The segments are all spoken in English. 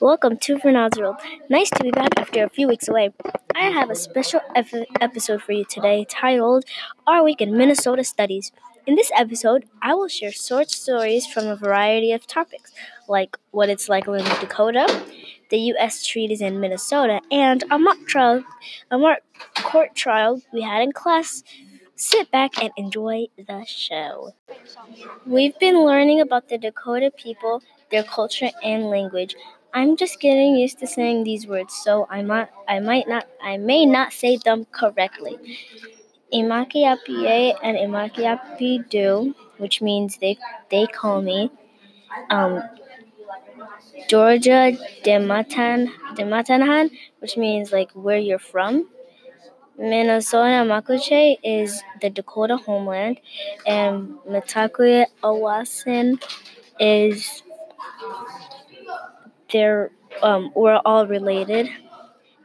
Welcome to Vernon's World. Nice to be back after a few weeks away. I have a special ep- episode for you today titled Our Week in Minnesota Studies. In this episode, I will share short stories from a variety of topics, like what it's like living in Dakota, the U.S. treaties in Minnesota, and a mock trial, a mock court trial we had in class. Sit back and enjoy the show. We've been learning about the Dakota people, their culture, and language. I'm just getting used to saying these words, so I might, I might not, I may not say them correctly. Imakiapie and Imakiapidu, which means they they call me. Um, Georgia Dematan Dematanahan, which means like where you're from. Minnesota Makoce is the Dakota homeland, and Mitakuye Owasin is they're um, we're all related,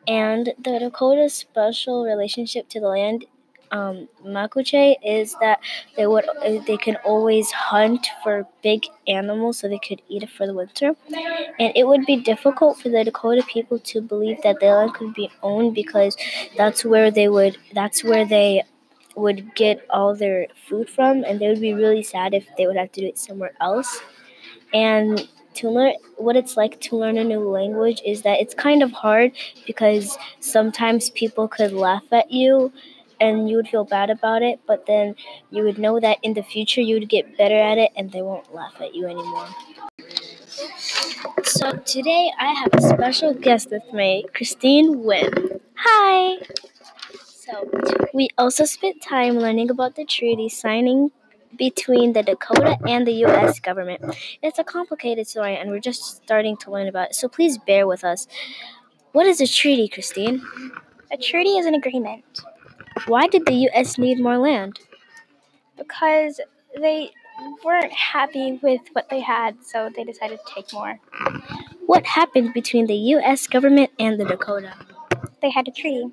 and the Dakota's special relationship to the land, um, Makoce, is that they would they can always hunt for big animals so they could eat it for the winter, and it would be difficult for the Dakota people to believe that the land could be owned because that's where they would that's where they would get all their food from, and they would be really sad if they would have to do it somewhere else. And to learn what it's like to learn a new language is that it's kind of hard because sometimes people could laugh at you and you would feel bad about it, but then you would know that in the future you would get better at it and they won't laugh at you anymore. So today I have a special guest with me, Christine Wynn. Hi! So we also spent time learning about the treaty signing between the Dakota and the U.S. government. It's a complicated story, and we're just starting to learn about it, so please bear with us. What is a treaty, Christine? A treaty is an agreement Why did the U.S. need more land? because they weren't happy with what they had, so they decided to take more. What happened between the U.S. government and the Dakota? They had a treaty.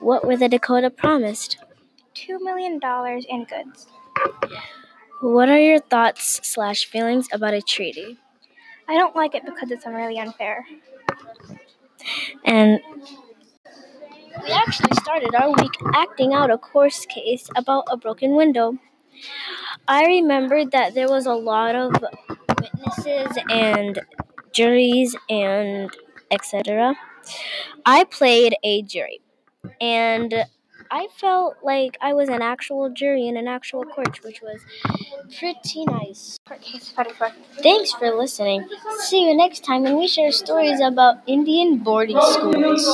What were the Dakota promised? $2 million in goods. What are your thoughts slash feelings about a treaty? I don't like it because it's really unfair. And we actually started our week acting out a course case about a broken window. I remembered that there was a lot of witnesses and juries and etc. I played a jury and I felt like I was an actual jury in an actual court, which was pretty nice. Thanks for listening. See you next time when we share stories about Indian boarding schools.